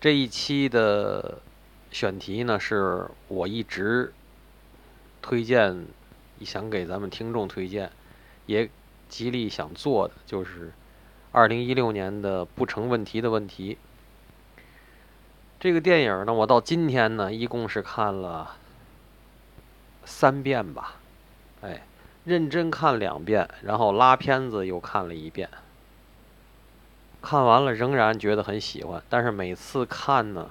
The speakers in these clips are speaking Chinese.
这一期的选题呢，是我一直推荐，想给咱们听众推荐，也极力想做的，就是二零一六年的不成问题的问题。这个电影呢，我到今天呢，一共是看了三遍吧，哎，认真看两遍，然后拉片子又看了一遍。看完了仍然觉得很喜欢，但是每次看呢，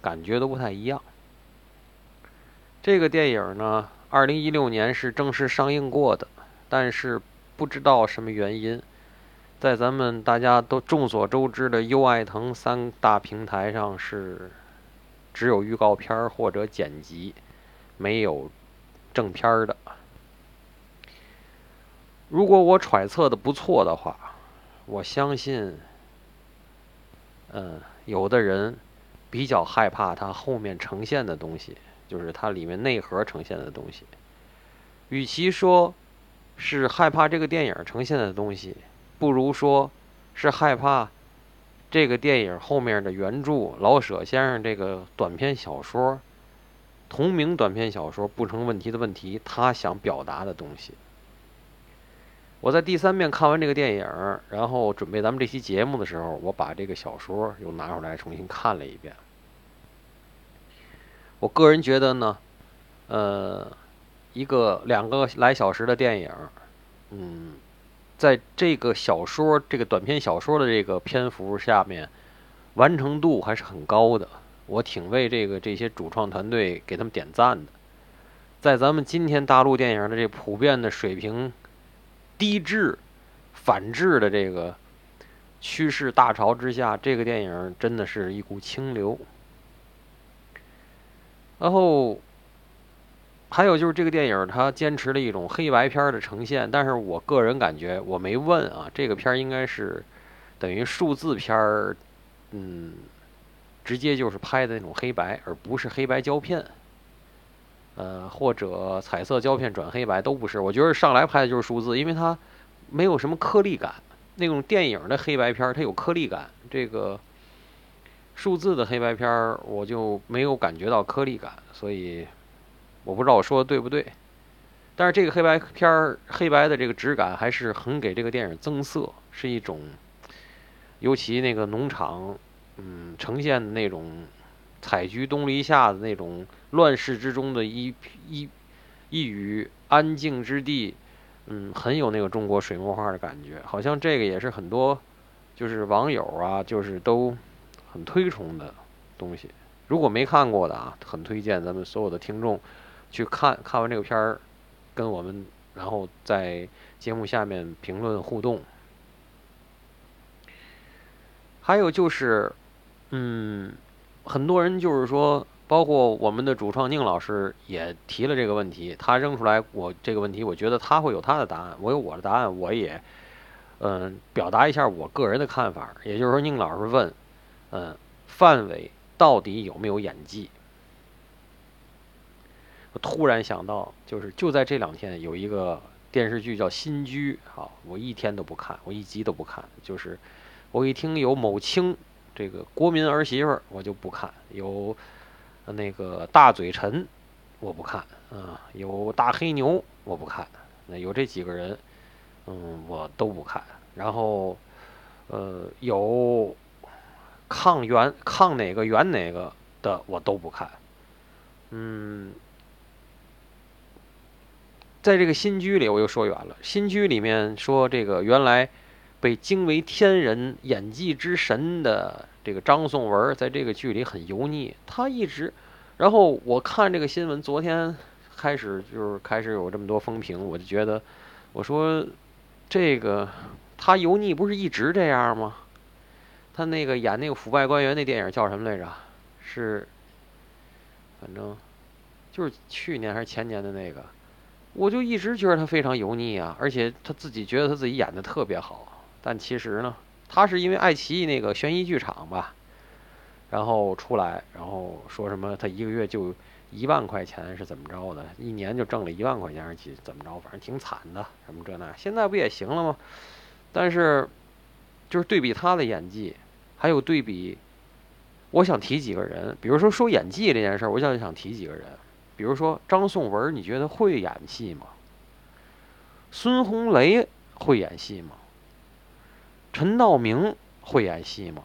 感觉都不太一样。这个电影呢，二零一六年是正式上映过的，但是不知道什么原因，在咱们大家都众所周知的优爱腾三大平台上是只有预告片或者剪辑，没有正片的。如果我揣测的不错的话，我相信。嗯，有的人比较害怕它后面呈现的东西，就是它里面内核呈现的东西。与其说是害怕这个电影呈现的东西，不如说是害怕这个电影后面的原著老舍先生这个短篇小说同名短篇小说不成问题的问题，他想表达的东西。我在第三遍看完这个电影，然后准备咱们这期节目的时候，我把这个小说又拿出来重新看了一遍。我个人觉得呢，呃，一个两个来小时的电影，嗯，在这个小说这个短篇小说的这个篇幅下面，完成度还是很高的。我挺为这个这些主创团队给他们点赞的。在咱们今天大陆电影的这普遍的水平。低质、反制的这个趋势大潮之下，这个电影真的是一股清流。然后还有就是这个电影，它坚持了一种黑白片的呈现，但是我个人感觉，我没问啊，这个片儿应该是等于数字片儿，嗯，直接就是拍的那种黑白，而不是黑白胶片。呃，或者彩色胶片转黑白都不是，我觉得上来拍的就是数字，因为它没有什么颗粒感。那种电影的黑白片它有颗粒感，这个数字的黑白片儿我就没有感觉到颗粒感，所以我不知道我说的对不对。但是这个黑白片儿黑白的这个质感还是很给这个电影增色，是一种，尤其那个农场，嗯，呈现的那种。采菊东篱下的那种乱世之中的一一一隅安静之地，嗯，很有那个中国水墨画的感觉。好像这个也是很多就是网友啊，就是都很推崇的东西。如果没看过的啊，很推荐咱们所有的听众去看看完这个片儿，跟我们然后在节目下面评论互动。还有就是，嗯。很多人就是说，包括我们的主创宁老师也提了这个问题。他扔出来我这个问题，我觉得他会有他的答案，我有我的答案，我也嗯表达一下我个人的看法。也就是说，宁老师问，嗯，范伟到底有没有演技？我突然想到，就是就在这两天有一个电视剧叫《新居》，好，我一天都不看，我一集都不看。就是我一听有某清。这个国民儿媳妇我就不看，有那个大嘴陈我不看，啊，有大黑牛我不看，那有这几个人，嗯，我都不看。然后，呃，有抗原抗哪个原哪个的我都不看。嗯，在这个新居里我又说远了，新居里面说这个原来。被惊为天人、演技之神的这个张颂文，在这个剧里很油腻。他一直，然后我看这个新闻，昨天开始就是开始有这么多风评，我就觉得，我说这个他油腻不是一直这样吗？他那个演那个腐败官员那电影叫什么来着？是，反正就是去年还是前年的那个，我就一直觉得他非常油腻啊，而且他自己觉得他自己演的特别好。但其实呢，他是因为爱奇艺那个悬疑剧场吧，然后出来，然后说什么他一个月就一万块钱是怎么着的，一年就挣了一万块钱，几怎么着，反正挺惨的，什么这那，现在不也行了吗？但是就是对比他的演技，还有对比我想提几个人，比如说说演技这件事儿，我想想提几个人，比如说张颂文，你觉得会演戏吗？孙红雷会演戏吗？陈道明会演戏吗？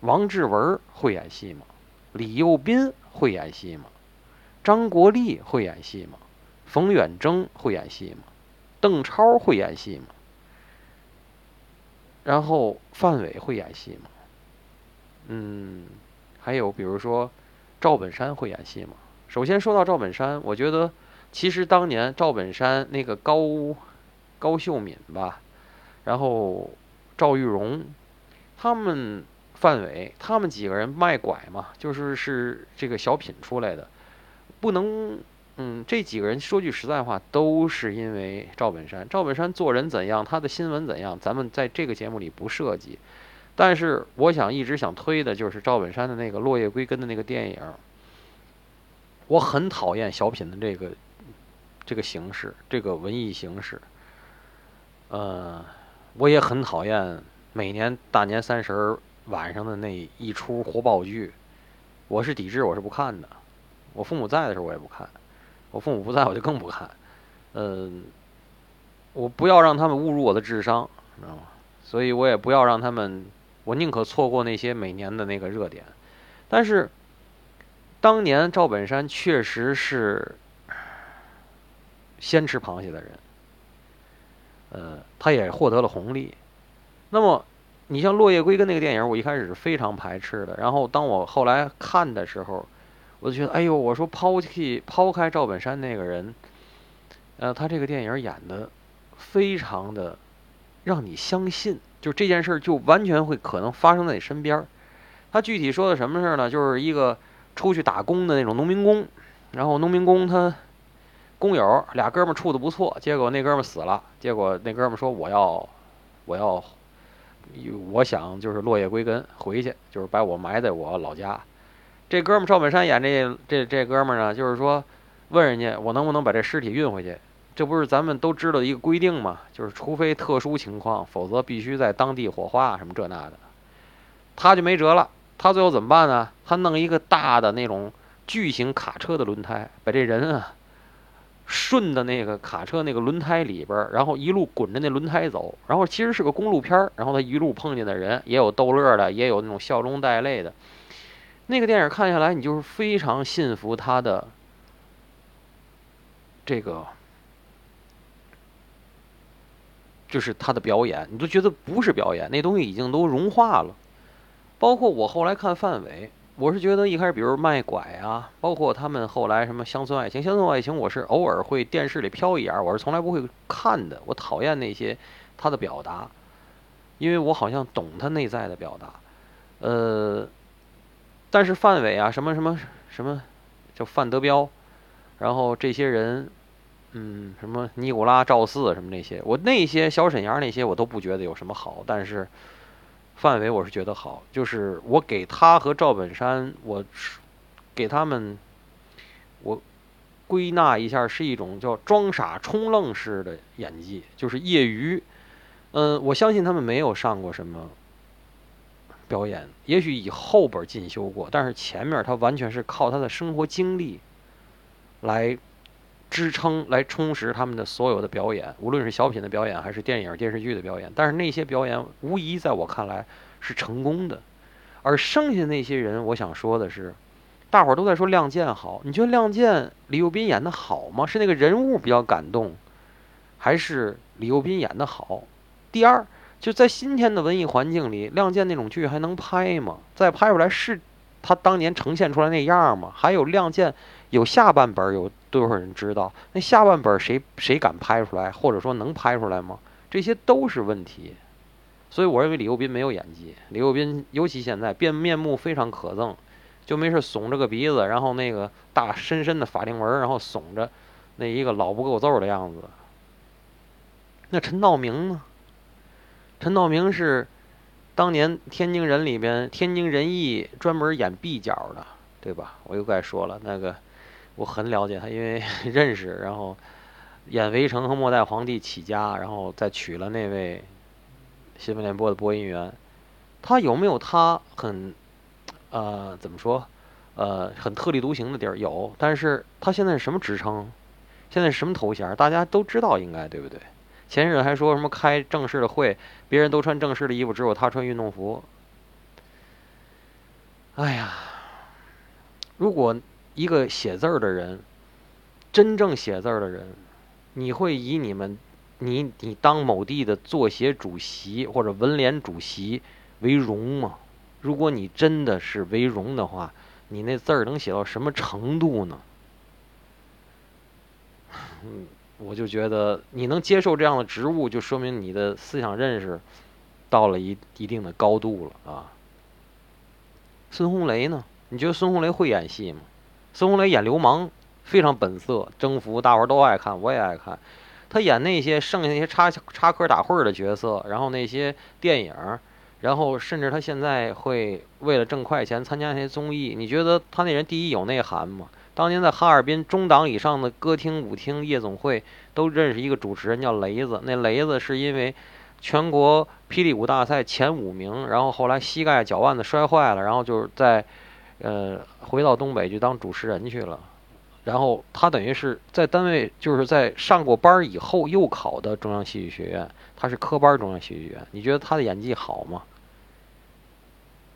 王志文会演戏吗？李幼斌会演戏吗？张国立会演戏吗？冯远征会演戏吗？邓超会演戏吗？然后范伟会演戏吗？嗯，还有比如说赵本山会演戏吗？首先说到赵本山，我觉得其实当年赵本山那个高。高秀敏吧，然后赵玉荣，他们范伟，他们几个人卖拐嘛，就是是这个小品出来的，不能，嗯，这几个人说句实在话，都是因为赵本山。赵本山做人怎样，他的新闻怎样，咱们在这个节目里不涉及。但是我想一直想推的就是赵本山的那个《落叶归根》的那个电影。我很讨厌小品的这个这个形式，这个文艺形式。呃，我也很讨厌每年大年三十晚上的那一出活爆剧，我是抵制，我是不看的。我父母在的时候我也不看，我父母不在我就更不看。嗯，我不要让他们侮辱我的智商，知道吗？所以我也不要让他们，我宁可错过那些每年的那个热点。但是，当年赵本山确实是先吃螃蟹的人。呃，他也获得了红利。那么，你像《落叶归根》那个电影，我一开始是非常排斥的。然后，当我后来看的时候，我就觉得，哎呦，我说抛弃抛开赵本山那个人，呃，他这个电影演的非常的让你相信，就这件事儿就完全会可能发生在你身边。他具体说的什么事儿呢？就是一个出去打工的那种农民工，然后农民工他。工友俩哥们处的不错，结果那哥们死了。结果那哥们说：“我要，我要，我想就是落叶归根，回去就是把我埋在我老家。”这哥们赵本山演这这这哥们呢，就是说问人家我能不能把这尸体运回去？这不是咱们都知道的一个规定吗？就是除非特殊情况，否则必须在当地火化什么这那的。他就没辙了，他最后怎么办呢？他弄一个大的那种巨型卡车的轮胎，把这人啊。顺的那个卡车那个轮胎里边，然后一路滚着那轮胎走，然后其实是个公路片儿，然后他一路碰见的人也有逗乐的，也有那种笑中带泪的。那个电影看下来，你就是非常信服他的这个，就是他的表演，你都觉得不是表演，那东西已经都融化了。包括我后来看范伟。我是觉得一开始，比如卖拐啊，包括他们后来什么乡村爱情，乡村爱情，我是偶尔会电视里飘一眼，我是从来不会看的。我讨厌那些他的表达，因为我好像懂他内在的表达。呃，但是范伟啊，什么什么什么，叫范德彪，然后这些人，嗯，什么尼古拉赵四什么那些，我那些小沈阳那些我都不觉得有什么好，但是。范围我是觉得好，就是我给他和赵本山，我给他们，我归纳一下是一种叫装傻充愣式的演技，就是业余。嗯，我相信他们没有上过什么表演，也许以后边进修过，但是前面他完全是靠他的生活经历来支撑、来充实他们的所有的表演，无论是小品的表演还是电影电视剧的表演。但是那些表演无疑在我看来。是成功的，而剩下那些人，我想说的是，大伙儿都在说《亮剑》好，你觉得《亮剑》李幼斌演的好吗？是那个人物比较感动，还是李幼斌演的好？第二，就在今天的文艺环境里，《亮剑》那种剧还能拍吗？再拍出来是他当年呈现出来那样吗？还有《亮剑》有下半本，有多少人知道？那下半本谁谁敢拍出来？或者说能拍出来吗？这些都是问题。所以我认为李幼斌没有演技。李幼斌尤其现在变面目非常可憎，就没事耸着个鼻子，然后那个大深深的法令纹，然后耸着那一个老不够揍的样子。那陈道明呢？陈道明是当年《天津人》里边《天津人艺》专门演跛脚的，对吧？我又该说了，那个我很了解他，因为 认识，然后演《围城》和《末代皇帝》起家，然后再娶了那位。新闻联播的播音员，他有没有他很，呃，怎么说？呃，很特立独行的地儿有，但是他现在是什么职称？现在是什么头衔？大家都知道，应该对不对？前日还说什么开正式的会，别人都穿正式的衣服，只有他穿运动服。哎呀，如果一个写字儿的人，真正写字儿的人，你会以你们，你你当某地的作协主席或者文联主席为荣吗？如果你真的是为荣的话，你那字儿能写到什么程度呢？我就觉得你能接受这样的职务，就说明你的思想认识到了一一定的高度了啊。孙红雷呢？你觉得孙红雷会演戏吗？孙红雷演流氓非常本色，征服大伙儿都爱看，我也爱看。他演那些剩下那些插插科打诨的角色，然后那些电影，然后甚至他现在会为了挣快钱参加那些综艺。你觉得他那人第一有内涵吗？当年在哈尔滨中档以上的歌厅、舞厅、夜总会都认识一个主持人叫雷子，那雷子是因为。全国霹雳舞大赛前五名，然后后来膝盖脚腕子摔坏了，然后就是在，呃，回到东北去当主持人去了。然后他等于是在单位，就是在上过班以后又考的中央戏剧学院，他是科班中央戏剧学院。你觉得他的演技好吗？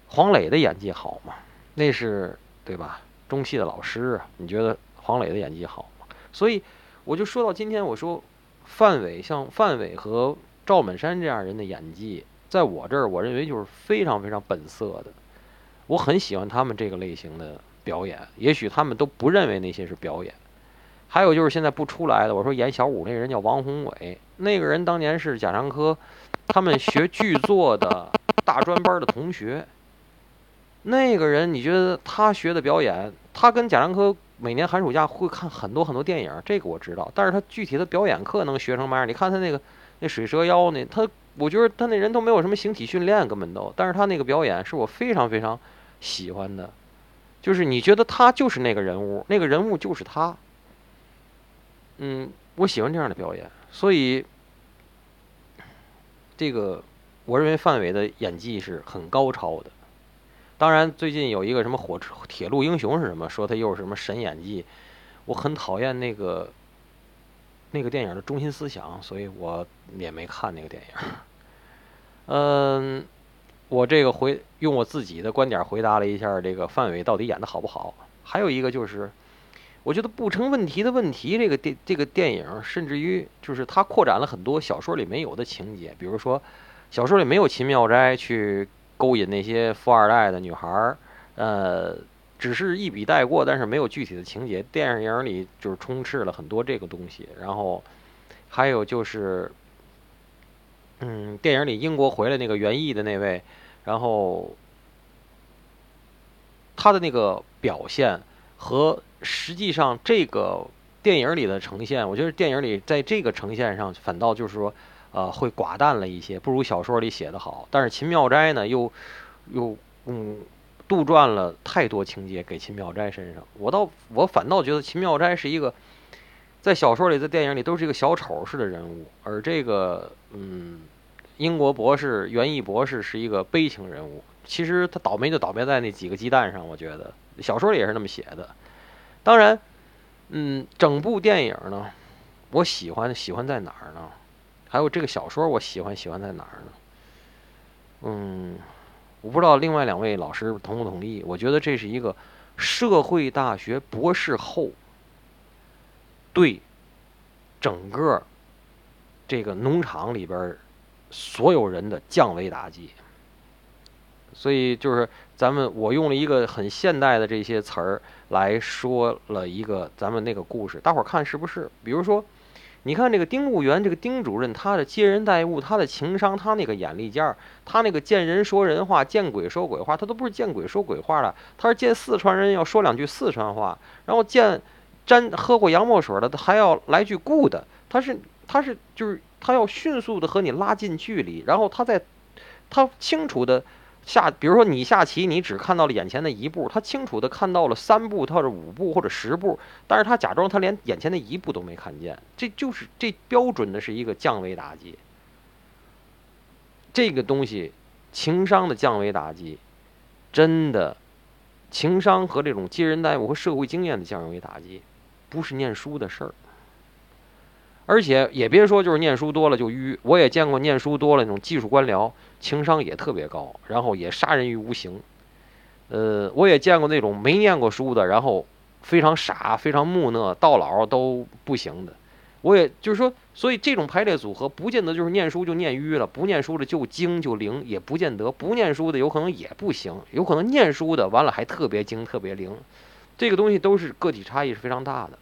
黄磊的演技好吗？那是对吧？中戏的老师，你觉得黄磊的演技好吗？所以我就说到今天，我说范伟像范伟和。赵本山这样人的演技，在我这儿，我认为就是非常非常本色的。我很喜欢他们这个类型的表演，也许他们都不认为那些是表演。还有就是现在不出来的，我说演小五那个人叫王宏伟，那个人当年是贾樟柯他们学剧作的大专班的同学。那个人，你觉得他学的表演，他跟贾樟柯每年寒暑假会看很多很多电影，这个我知道。但是他具体的表演课能学成嘛样？你看他那个。那水蛇腰呢？他，我觉得他那人都没有什么形体训练，根本都。但是他那个表演是我非常非常喜欢的，就是你觉得他就是那个人物，那个人物就是他。嗯，我喜欢这样的表演，所以这个我认为范伟的演技是很高超的。当然，最近有一个什么火车铁路英雄是什么，说他又是什么神演技，我很讨厌那个。那个电影的中心思想，所以我也没看那个电影。嗯，我这个回用我自己的观点回答了一下这个范伟到底演的好不好。还有一个就是，我觉得不成问题的问题，这个电这个电影甚至于就是它扩展了很多小说里没有的情节，比如说小说里没有秦妙斋去勾引那些富二代的女孩儿，呃。只是一笔带过，但是没有具体的情节。电影里就是充斥了很多这个东西，然后还有就是，嗯，电影里英国回来那个园艺的那位，然后他的那个表现和实际上这个电影里的呈现，我觉得电影里在这个呈现上反倒就是说，呃，会寡淡了一些，不如小说里写的好。但是秦妙斋呢，又又嗯。杜撰了太多情节给秦妙斋身上，我倒我反倒觉得秦妙斋是一个，在小说里、在电影里都是一个小丑式的人物，而这个嗯，英国博士、园艺博士是一个悲情人物。其实他倒霉就倒霉在那几个鸡蛋上，我觉得小说里也是那么写的。当然，嗯，整部电影呢，我喜欢喜欢在哪儿呢？还有这个小说我喜欢喜欢在哪儿呢？嗯。我不知道另外两位老师同不同意？我觉得这是一个社会大学博士后对整个这个农场里边所有人的降维打击。所以就是咱们我用了一个很现代的这些词儿来说了一个咱们那个故事，大伙儿看是不是？比如说。你看这个丁务员，这个丁主任，他的接人待物，他的情商，他那个眼力劲儿，他那个见人说人话，见鬼说鬼话，他都不是见鬼说鬼话了，他是见四川人要说两句四川话，然后见沾喝过洋墨水的他还要来句 good，他是他是就是他要迅速的和你拉近距离，然后他在他清楚的。下，比如说你下棋，你只看到了眼前的一步，他清楚的看到了三步，或者五步，或者十步，但是他假装他连眼前的一步都没看见，这就是这标准的是一个降维打击。这个东西，情商的降维打击，真的情商和这种接人待物和社会经验的降维打击，不是念书的事儿。而且也别说就是念书多了就愚，我也见过念书多了那种技术官僚，情商也特别高，然后也杀人于无形。呃，我也见过那种没念过书的，然后非常傻、非常木讷，到老都不行的。我也就是说，所以这种排列组合，不见得就是念书就念愚了，不念书的就精就灵，也不见得不念书的有可能也不行，有可能念书的完了还特别精、特别灵。这个东西都是个体差异是非常大的。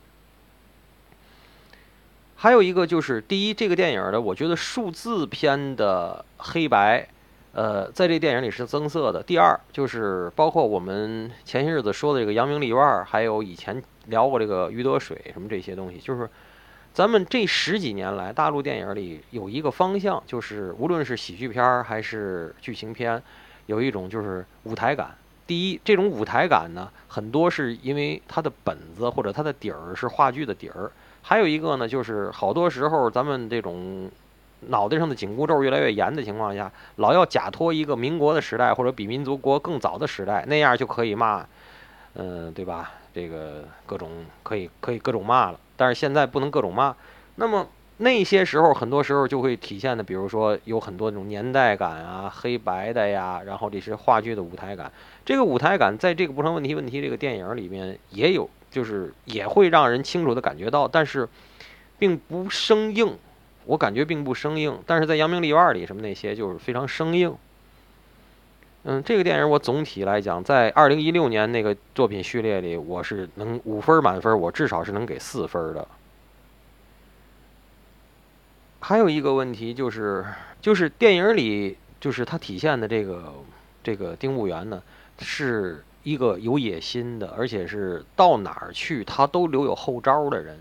还有一个就是，第一，这个电影的我觉得数字片的黑白，呃，在这电影里是增色的。第二，就是包括我们前些日子说的这个扬名立万，还有以前聊过这个余德水什么这些东西，就是咱们这十几年来大陆电影里有一个方向，就是无论是喜剧片还是剧情片，有一种就是舞台感。第一，这种舞台感呢，很多是因为它的本子或者它的底儿是话剧的底儿。还有一个呢，就是好多时候咱们这种脑袋上的紧箍咒越来越严的情况下，老要假托一个民国的时代或者比民族国更早的时代，那样就可以骂，嗯，对吧？这个各种可以可以各种骂了。但是现在不能各种骂。那么那些时候，很多时候就会体现的，比如说有很多那种年代感啊、黑白的呀，然后这些话剧的舞台感。这个舞台感在这个不成问题问题这个电影里面也有。就是也会让人清楚的感觉到，但是并不生硬，我感觉并不生硬。但是在《扬名立万》里，什么那些就是非常生硬。嗯，这个电影我总体来讲，在二零一六年那个作品序列里，我是能五分满分，我至少是能给四分的。还有一个问题就是，就是电影里就是它体现的这个这个丁务员呢是。一个有野心的，而且是到哪儿去他都留有后招的人。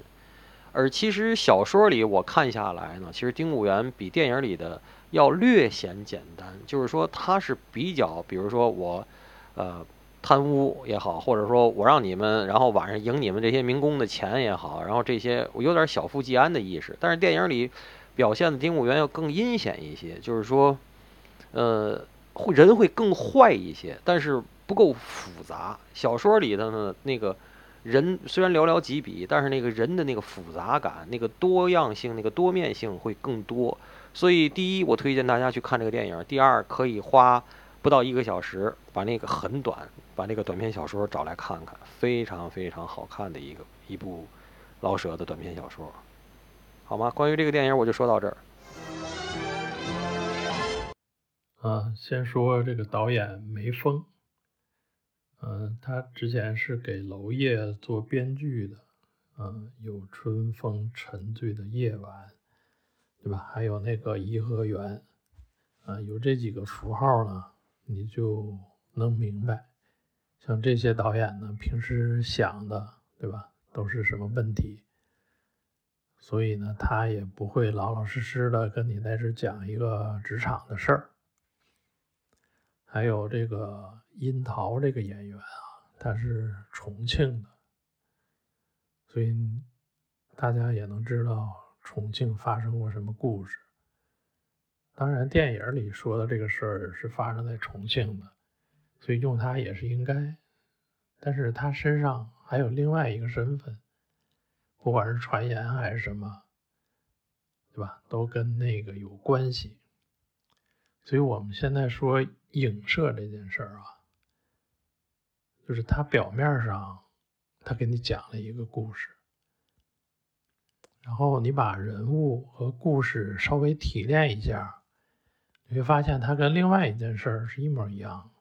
而其实小说里我看下来呢，其实丁务员比电影里的要略显简单。就是说他是比较，比如说我，呃，贪污也好，或者说我让你们，然后晚上赢你们这些民工的钱也好，然后这些我有点小富即安的意识。但是电影里表现的丁务员要更阴险一些，就是说，呃，会人会更坏一些，但是。不够复杂。小说里的呢，那个人虽然寥寥几笔，但是那个人的那个复杂感、那个多样性、那个多面性会更多。所以，第一，我推荐大家去看这个电影；第二，可以花不到一个小时，把那个很短，把那个短篇小说找来看看，非常非常好看的一个一部老舍的短篇小说，好吗？关于这个电影，我就说到这儿。啊，先说这个导演梅峰。嗯，他之前是给娄烨做编剧的，嗯，有春风沉醉的夜晚，对吧？还有那个颐和园，啊，有这几个符号呢，你就能明白，像这些导演呢，平时想的，对吧，都是什么问题？所以呢，他也不会老老实实的跟你在这讲一个职场的事儿。还有这个殷桃这个演员啊，他是重庆的，所以大家也能知道重庆发生过什么故事。当然，电影里说的这个事儿是发生在重庆的，所以用他也是应该。但是他身上还有另外一个身份，不管是传言还是什么，对吧？都跟那个有关系。所以我们现在说。影射这件事儿啊，就是他表面上他给你讲了一个故事，然后你把人物和故事稍微提炼一下，你会发现它跟另外一件事儿是一模一样。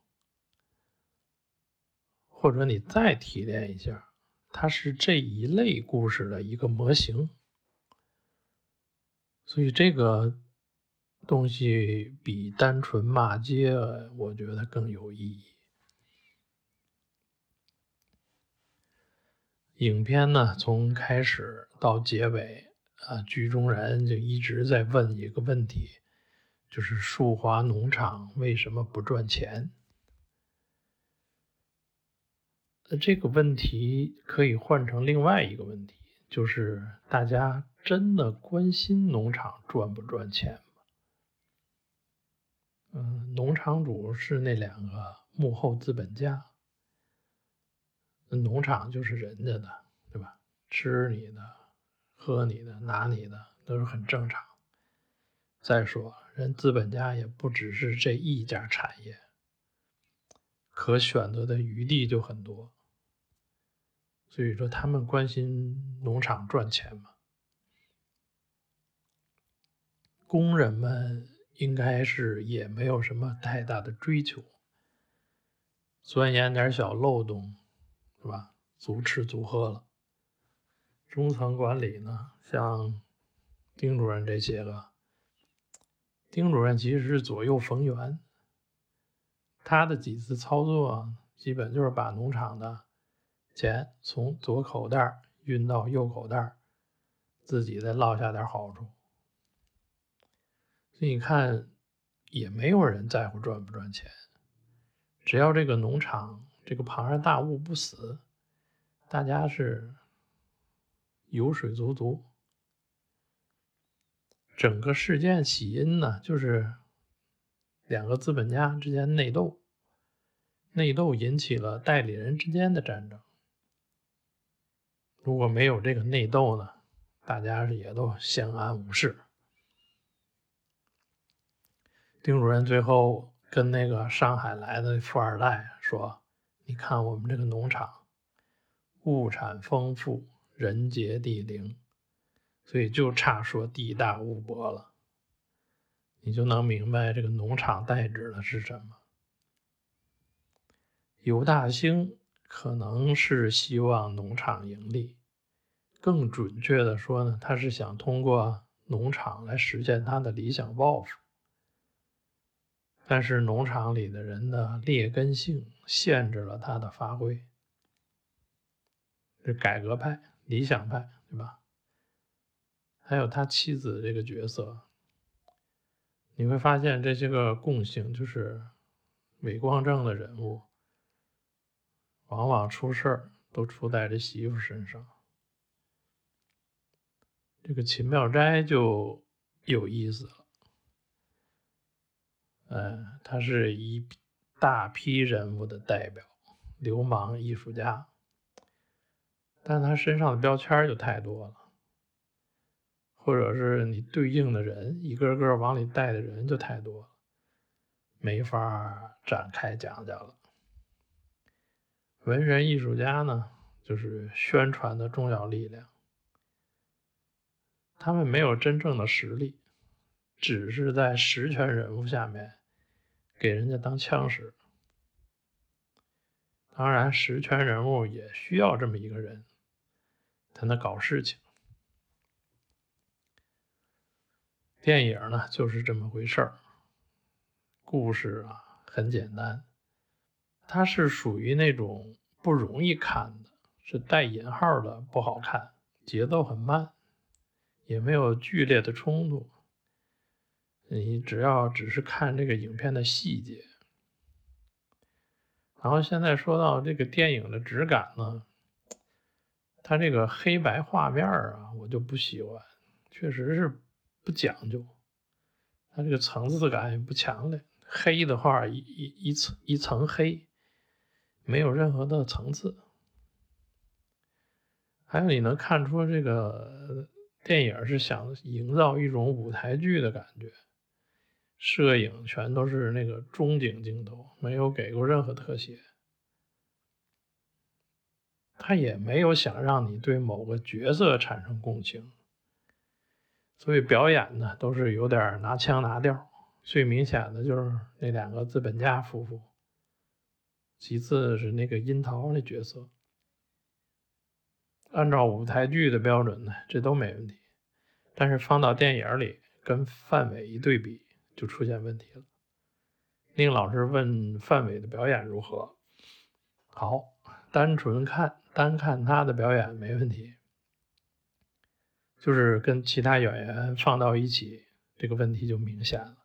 或者你再提炼一下，它是这一类故事的一个模型。所以这个。东西比单纯骂街，我觉得更有意义。影片呢，从开始到结尾，啊，剧中人就一直在问一个问题，就是树华农场为什么不赚钱？那这个问题可以换成另外一个问题，就是大家真的关心农场赚不赚钱？嗯，农场主是那两个幕后资本家，农场就是人家的，对吧？吃你的，喝你的，拿你的，都是很正常。再说，人资本家也不只是这一家产业，可选择的余地就很多。所以说，他们关心农场赚钱嘛？工人们应该是也没有什么太大的追求，钻研点小漏洞，是吧？足吃足喝了。中层管理呢，像丁主任这些个。丁主任其实是左右逢源，他的几次操作基本就是把农场的钱从左口袋运到右口袋，自己再落下点好处。所以你看，也没有人在乎赚不赚钱，只要这个农场这个庞然大物不死，大家是油水足足。整个事件起因呢，就是两个资本家之间内斗，内斗引起了代理人之间的战争。如果没有这个内斗呢，大家也都相安无事。丁主任最后跟那个上海来的富二代说：“你看我们这个农场，物产丰富，人杰地灵。”所以就差说地大物博了，你就能明白这个农场代指的是什么。尤大兴可能是希望农场盈利，更准确的说呢，他是想通过农场来实现他的理想抱负。但是农场里的人的劣根性限制了他的发挥。是改革派、理想派，对吧？还有他妻子这个角色，你会发现这些个共性，就是伟光正的人物，往往出事儿都出在这媳妇身上。这个秦妙斋就有意思了，嗯，他是一大批人物的代表，流氓艺术家，但他身上的标签就太多了。或者是你对应的人，一个个往里带的人就太多了，没法展开讲讲了。文人艺术家呢，就是宣传的重要力量，他们没有真正的实力，只是在实权人物下面给人家当枪使。当然，实权人物也需要这么一个人，才能搞事情。电影呢就是这么回事儿，故事啊很简单，它是属于那种不容易看的，是带引号的不好看，节奏很慢，也没有剧烈的冲突。你只要只是看这个影片的细节，然后现在说到这个电影的质感呢，它这个黑白画面啊，我就不喜欢，确实是。不讲究，它这个层次感也不强烈。黑的话，一一一层一层黑，没有任何的层次。还有，你能看出这个电影是想营造一种舞台剧的感觉，摄影全都是那个中景镜头，没有给过任何特写。他也没有想让你对某个角色产生共情。所以表演呢，都是有点拿腔拿调。最明显的就是那两个资本家夫妇，其次是那个樱桃那角色。按照舞台剧的标准呢，这都没问题。但是放到电影里，跟范伟一对比，就出现问题了。宁老师问范伟的表演如何？好，单纯看，单看他的表演没问题。就是跟其他演员放到一起，这个问题就明显了。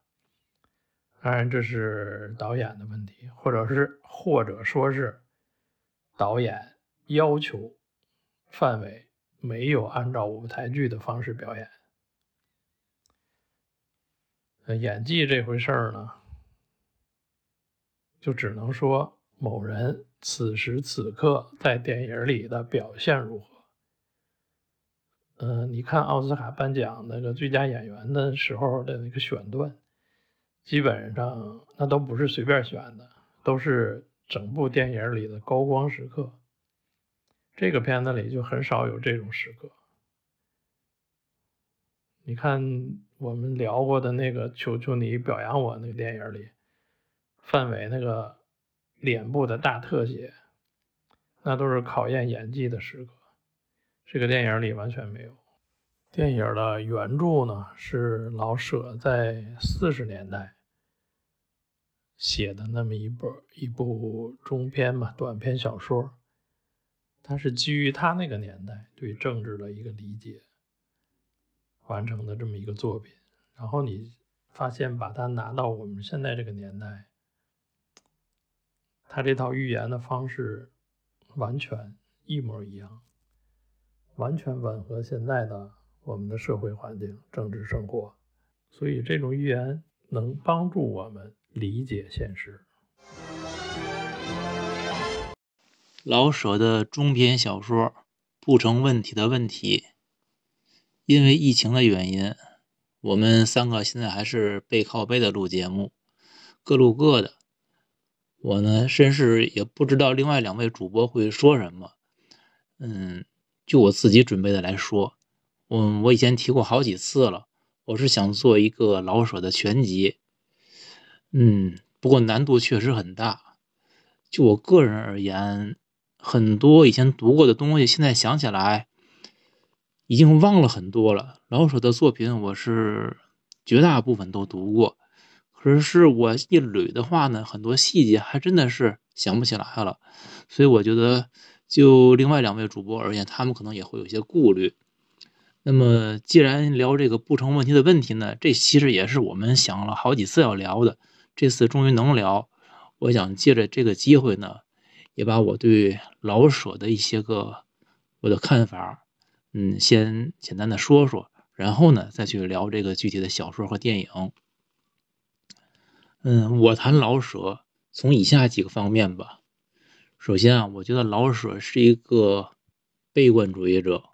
当然，这是导演的问题，或者是或者说是导演要求范伟没有按照舞台剧的方式表演。演技这回事儿呢，就只能说某人此时此刻在电影里的表现如何。嗯，你看奥斯卡颁奖那个最佳演员的时候的那个选段，基本上那都不是随便选的，都是整部电影里的高光时刻。这个片子里就很少有这种时刻。你看我们聊过的那个《求求你表扬我》那个电影里，范伟那个脸部的大特写，那都是考验演技的时刻。这个电影里完全没有。电影的原著呢是老舍在四十年代写的那么一本一部中篇吧，短篇小说。它是基于他那个年代对政治的一个理解完成的这么一个作品。然后你发现把它拿到我们现在这个年代，他这套预言的方式完全一模一样。完全吻合现在的我们的社会环境、政治生活，所以这种寓言能帮助我们理解现实。老舍的中篇小说《不成问题的问题》，因为疫情的原因，我们三个现在还是背靠背的录节目，各录各的。我呢，甚至也不知道另外两位主播会说什么。嗯。就我自己准备的来说，嗯，我以前提过好几次了，我是想做一个老舍的全集，嗯，不过难度确实很大。就我个人而言，很多以前读过的东西，现在想起来已经忘了很多了。老舍的作品，我是绝大部分都读过，可是我一捋的话呢，很多细节还真的是想不起来了，所以我觉得。就另外两位主播而言，他们可能也会有些顾虑。那么，既然聊这个不成问题的问题呢，这其实也是我们想了好几次要聊的。这次终于能聊，我想借着这个机会呢，也把我对老舍的一些个我的看法，嗯，先简单的说说，然后呢，再去聊这个具体的小说和电影。嗯，我谈老舍，从以下几个方面吧。首先啊，我觉得老舍是一个悲观主义者。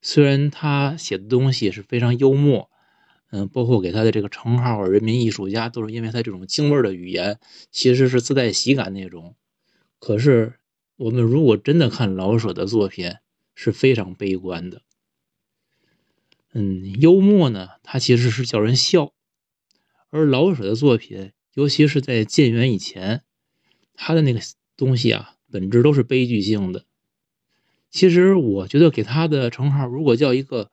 虽然他写的东西是非常幽默，嗯，包括给他的这个称号“人民艺术家”，都是因为他这种京味的语言，其实是自带喜感那种。可是，我们如果真的看老舍的作品，是非常悲观的。嗯，幽默呢，它其实是叫人笑，而老舍的作品，尤其是在建元以前，他的那个。东西啊，本质都是悲剧性的。其实我觉得给他的称号，如果叫一个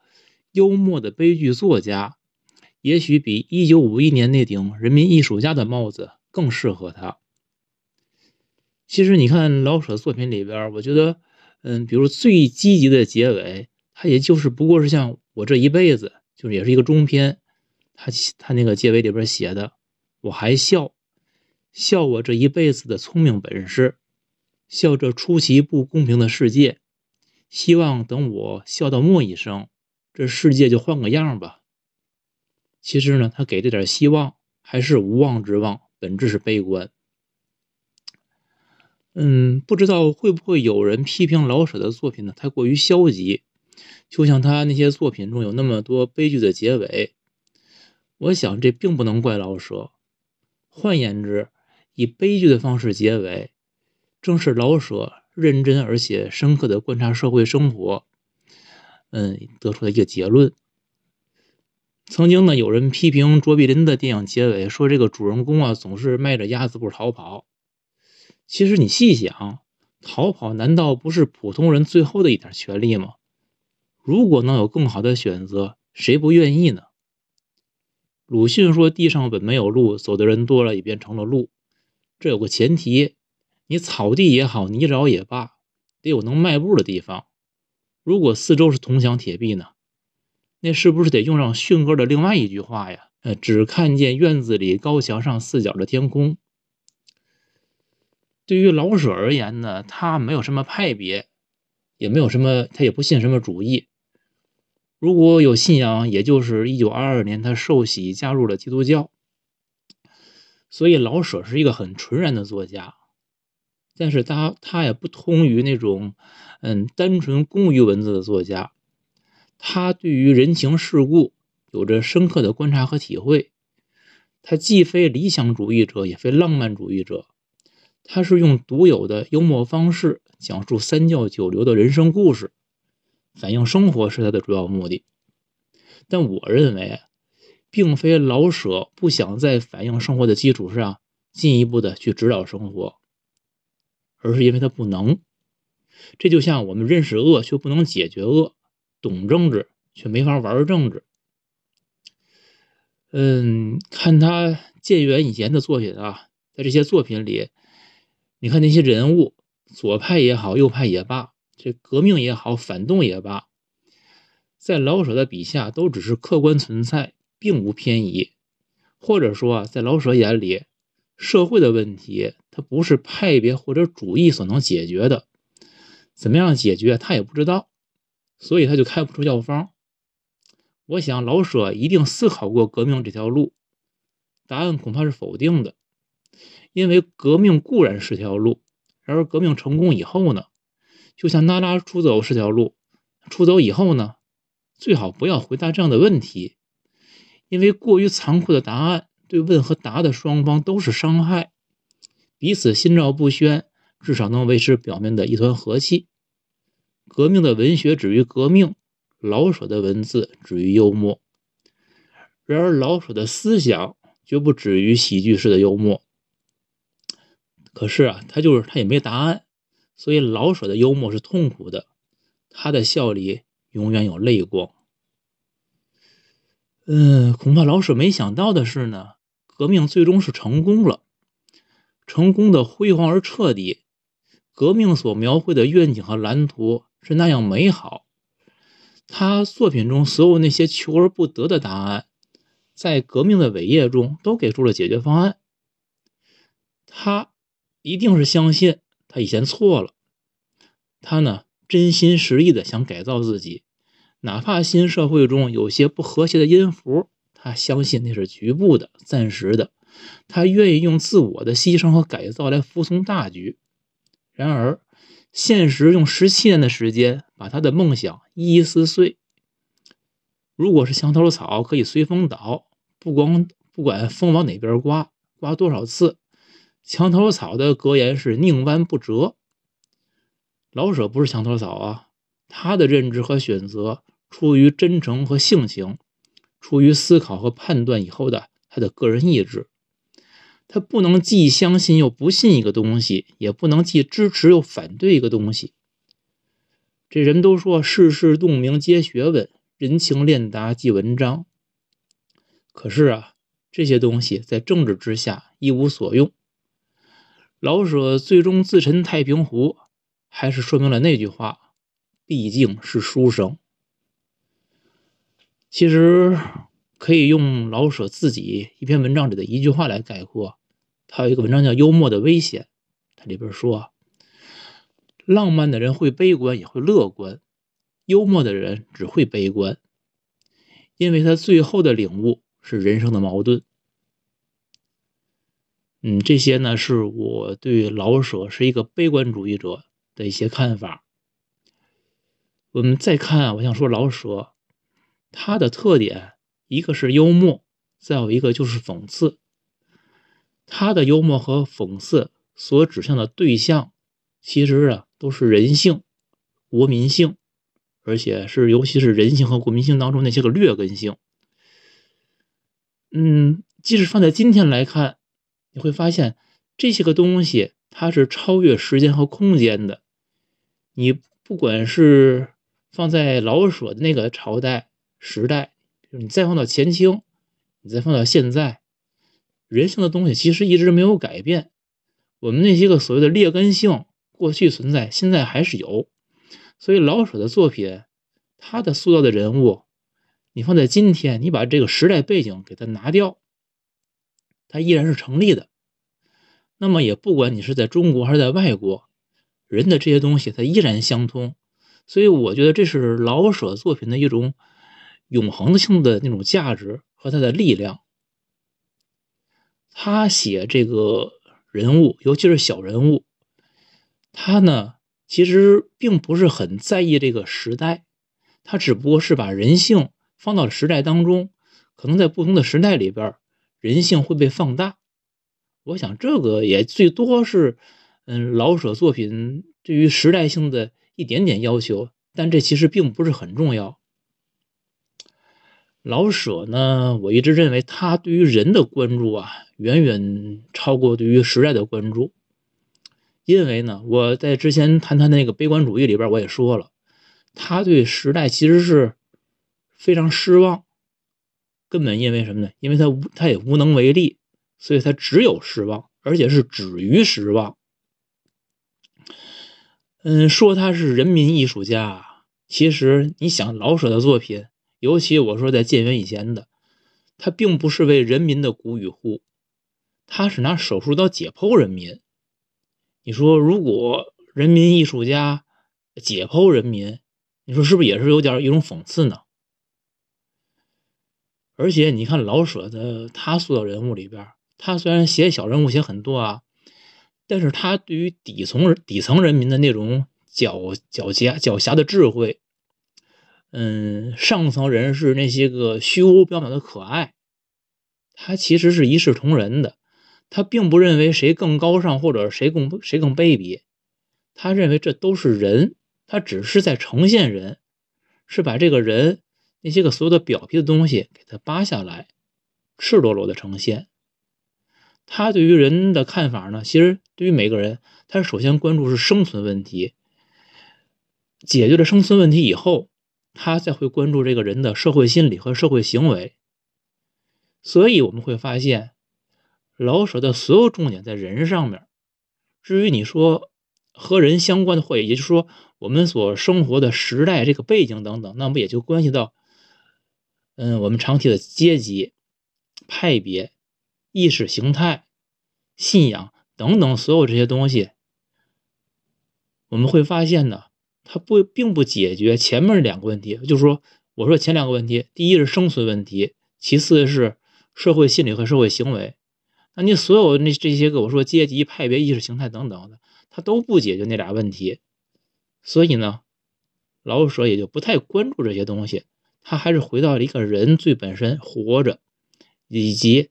幽默的悲剧作家，也许比一九五一年那顶人民艺术家的帽子更适合他。其实你看老舍作品里边，我觉得，嗯，比如最积极的结尾，他也就是不过是像我这一辈子，就是也是一个中篇，他他那个结尾里边写的，我还笑。笑我这一辈子的聪明本事，笑这出奇不公平的世界。希望等我笑到末一声，这世界就换个样吧。其实呢，他给这点希望还是无望之望，本质是悲观。嗯，不知道会不会有人批评老舍的作品呢？太过于消极，就像他那些作品中有那么多悲剧的结尾。我想这并不能怪老舍。换言之，以悲剧的方式结尾，正是老舍认真而且深刻的观察社会生活，嗯，得出了一个结论。曾经呢，有人批评卓别林的电影结尾，说这个主人公啊总是迈着鸭子步逃跑。其实你细想，逃跑难道不是普通人最后的一点权利吗？如果能有更好的选择，谁不愿意呢？鲁迅说：“地上本没有路，走的人多了，也便成了路。”这有个前提，你草地也好，泥沼也罢，得有能迈步的地方。如果四周是铜墙铁壁呢？那是不是得用上迅哥的另外一句话呀？呃，只看见院子里高墙上四角的天空。对于老舍而言呢，他没有什么派别，也没有什么，他也不信什么主义。如果有信仰，也就是一九二二年他受洗加入了基督教。所以老舍是一个很纯然的作家，但是他他也不同于那种嗯单纯工于文字的作家，他对于人情世故有着深刻的观察和体会。他既非理想主义者，也非浪漫主义者，他是用独有的幽默方式讲述三教九流的人生故事，反映生活是他的主要目的。但我认为，并非老舍不想在反映生活的基础上进一步的去指导生活，而是因为他不能。这就像我们认识恶却不能解决恶，懂政治却没法玩政治。嗯，看他建元以前的作品啊，在这些作品里，你看那些人物，左派也好，右派也罢，这革命也好，反动也罢，在老舍的笔下都只是客观存在，并无偏移。或者说，在老舍眼里，社会的问题它不是派别或者主义所能解决的，怎么样解决他也不知道，所以他就开不出药方。我想老舍一定思考过革命这条路，答案恐怕是否定的，因为革命固然是条路，然而革命成功以后呢，就像娜拉出走是条路，出走以后呢，最好不要回答这样的问题，因为过于残酷的答案对问和答的双方都是伤害，彼此心照不宣，至少能维持表面的一团和气。革命的文学止于革命。老舍的文字止于幽默，然而老舍的思想绝不止于喜剧式的幽默。可是啊，他就是他也没答案，所以老舍的幽默是痛苦的，他的笑里永远有泪光。嗯，恐怕老舍没想到的是呢，革命最终是成功了，成功的辉煌而彻底。革命所描绘的愿景和蓝图是那样美好。他作品中所有那些求而不得的答案，在革命的伟业中都给出了解决方案。他一定是相信他以前错了，他呢真心实意的想改造自己，哪怕新社会中有些不和谐的音符，他相信那是局部的、暂时的，他愿意用自我的牺牲和改造来服从大局。然而。现实用十七年的时间把他的梦想一一撕碎。如果是墙头草，可以随风倒，不光不管风往哪边刮，刮多少次，墙头草的格言是宁弯不折。老舍不是墙头草啊，他的认知和选择出于真诚和性情，出于思考和判断以后的他的个人意志。他不能既相信又不信一个东西，也不能既支持又反对一个东西。这人都说世事洞明皆学问，人情练达即文章。可是啊，这些东西在政治之下一无所用。老舍最终自沉太平湖，还是说明了那句话：毕竟是书生。其实。可以用老舍自己一篇文章里的一句话来概括。他有一个文章叫《幽默的危险》，他里边说：“浪漫的人会悲观，也会乐观；幽默的人只会悲观，因为他最后的领悟是人生的矛盾。”嗯，这些呢是我对老舍是一个悲观主义者的一些看法。我们再看，我想说老舍他的特点。一个是幽默，再有一个就是讽刺。他的幽默和讽刺所指向的对象，其实啊都是人性、国民性，而且是尤其是人性和国民性当中那些个劣根性。嗯，即使放在今天来看，你会发现这些个东西它是超越时间和空间的。你不管是放在老舍的那个朝代时代。你再放到前清，你再放到现在，人性的东西其实一直没有改变。我们那些个所谓的劣根性，过去存在，现在还是有。所以老舍的作品，他的塑造的人物，你放在今天，你把这个时代背景给他拿掉，他依然是成立的。那么也不管你是在中国还是在外国，人的这些东西它依然相通。所以我觉得这是老舍作品的一种。永恒性的那种价值和他的力量，他写这个人物，尤其是小人物，他呢其实并不是很在意这个时代，他只不过是把人性放到了时代当中，可能在不同的时代里边，人性会被放大。我想这个也最多是，嗯，老舍作品对于时代性的一点点要求，但这其实并不是很重要。老舍呢，我一直认为他对于人的关注啊，远远超过对于时代的关注。因为呢，我在之前谈他那个悲观主义里边，我也说了，他对时代其实是非常失望，根本因为什么呢？因为他无他也无能为力，所以他只有失望，而且是止于失望。嗯，说他是人民艺术家，其实你想老舍的作品。尤其我说在建元以前的，他并不是为人民的鼓与呼，他是拿手术刀解剖人民。你说如果人民艺术家解剖人民，你说是不是也是有点一种讽刺呢？而且你看老舍的他塑造人物里边，他虽然写小人物写很多啊，但是他对于底层底层人民的那种狡狡黠狡黠的智慧。嗯，上层人士那些个虚无缥缈的可爱，他其实是一视同仁的，他并不认为谁更高尚或者谁更谁更卑鄙，他认为这都是人，他只是在呈现人，是把这个人那些个所有的表皮的东西给他扒下来，赤裸裸的呈现。他对于人的看法呢，其实对于每个人，他首先关注是生存问题，解决了生存问题以后。他才会关注这个人的社会心理和社会行为，所以我们会发现，老舍的所有重点在人上面。至于你说和人相关的会，也就是说我们所生活的时代这个背景等等，那么也就关系到，嗯，我们常提的阶级、派别、意识形态、信仰等等所有这些东西，我们会发现呢。它不并不解决前面两个问题，就是说，我说前两个问题，第一是生存问题，其次是社会心理和社会行为。那你所有那这些个我说阶级、派别、意识形态等等的，它都不解决那俩问题。所以呢，老舍也就不太关注这些东西，他还是回到了一个人最本身活着，以及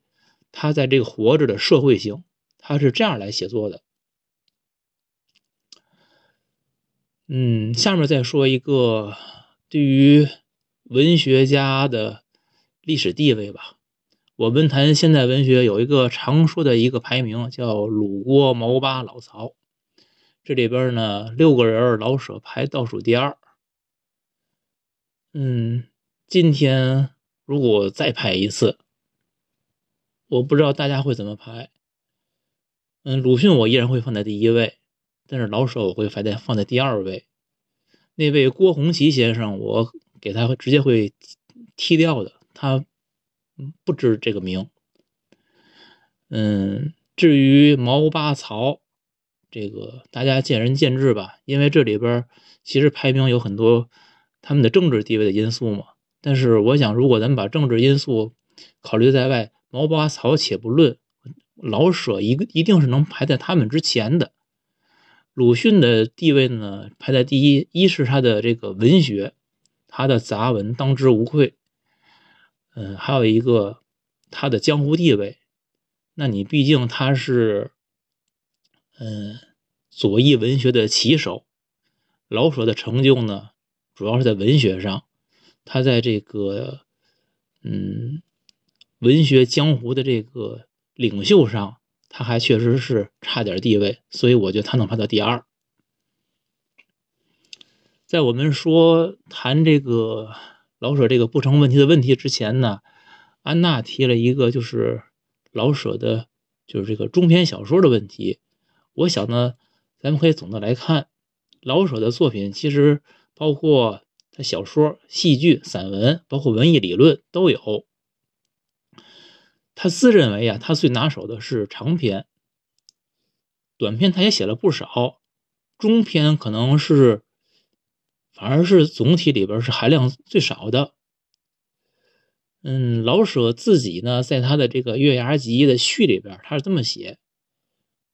他在这个活着的社会性，他是这样来写作的。嗯，下面再说一个对于文学家的历史地位吧。我们谈现代文学有一个常说的一个排名，叫鲁郭毛巴老曹。这里边呢，六个人老舍排倒数第二。嗯，今天如果再排一次，我不知道大家会怎么排。嗯，鲁迅我依然会放在第一位。但是老舍我会放在放在第二位，那位郭洪奇先生，我给他直接会踢掉的，他不知这个名。嗯，至于毛巴曹，这个大家见仁见智吧，因为这里边其实排名有很多他们的政治地位的因素嘛。但是我想，如果咱们把政治因素考虑在外，毛巴曹且不论，老舍一个一定是能排在他们之前的。鲁迅的地位呢，排在第一。一是他的这个文学，他的杂文当之无愧。嗯，还有一个他的江湖地位。那你毕竟他是，嗯，左翼文学的旗手。老舍的成就呢，主要是在文学上。他在这个，嗯，文学江湖的这个领袖上。他还确实是差点地位，所以我觉得他能排到第二。在我们说谈这个老舍这个不成问题的问题之前呢，安娜提了一个就是老舍的，就是这个中篇小说的问题。我想呢，咱们可以总的来看，老舍的作品其实包括他小说、戏剧、散文，包括文艺理论都有。他自认为啊，他最拿手的是长篇，短篇他也写了不少，中篇可能是，反而是总体里边是含量最少的。嗯，老舍自己呢，在他的这个《月牙集》的序里边，他是这么写：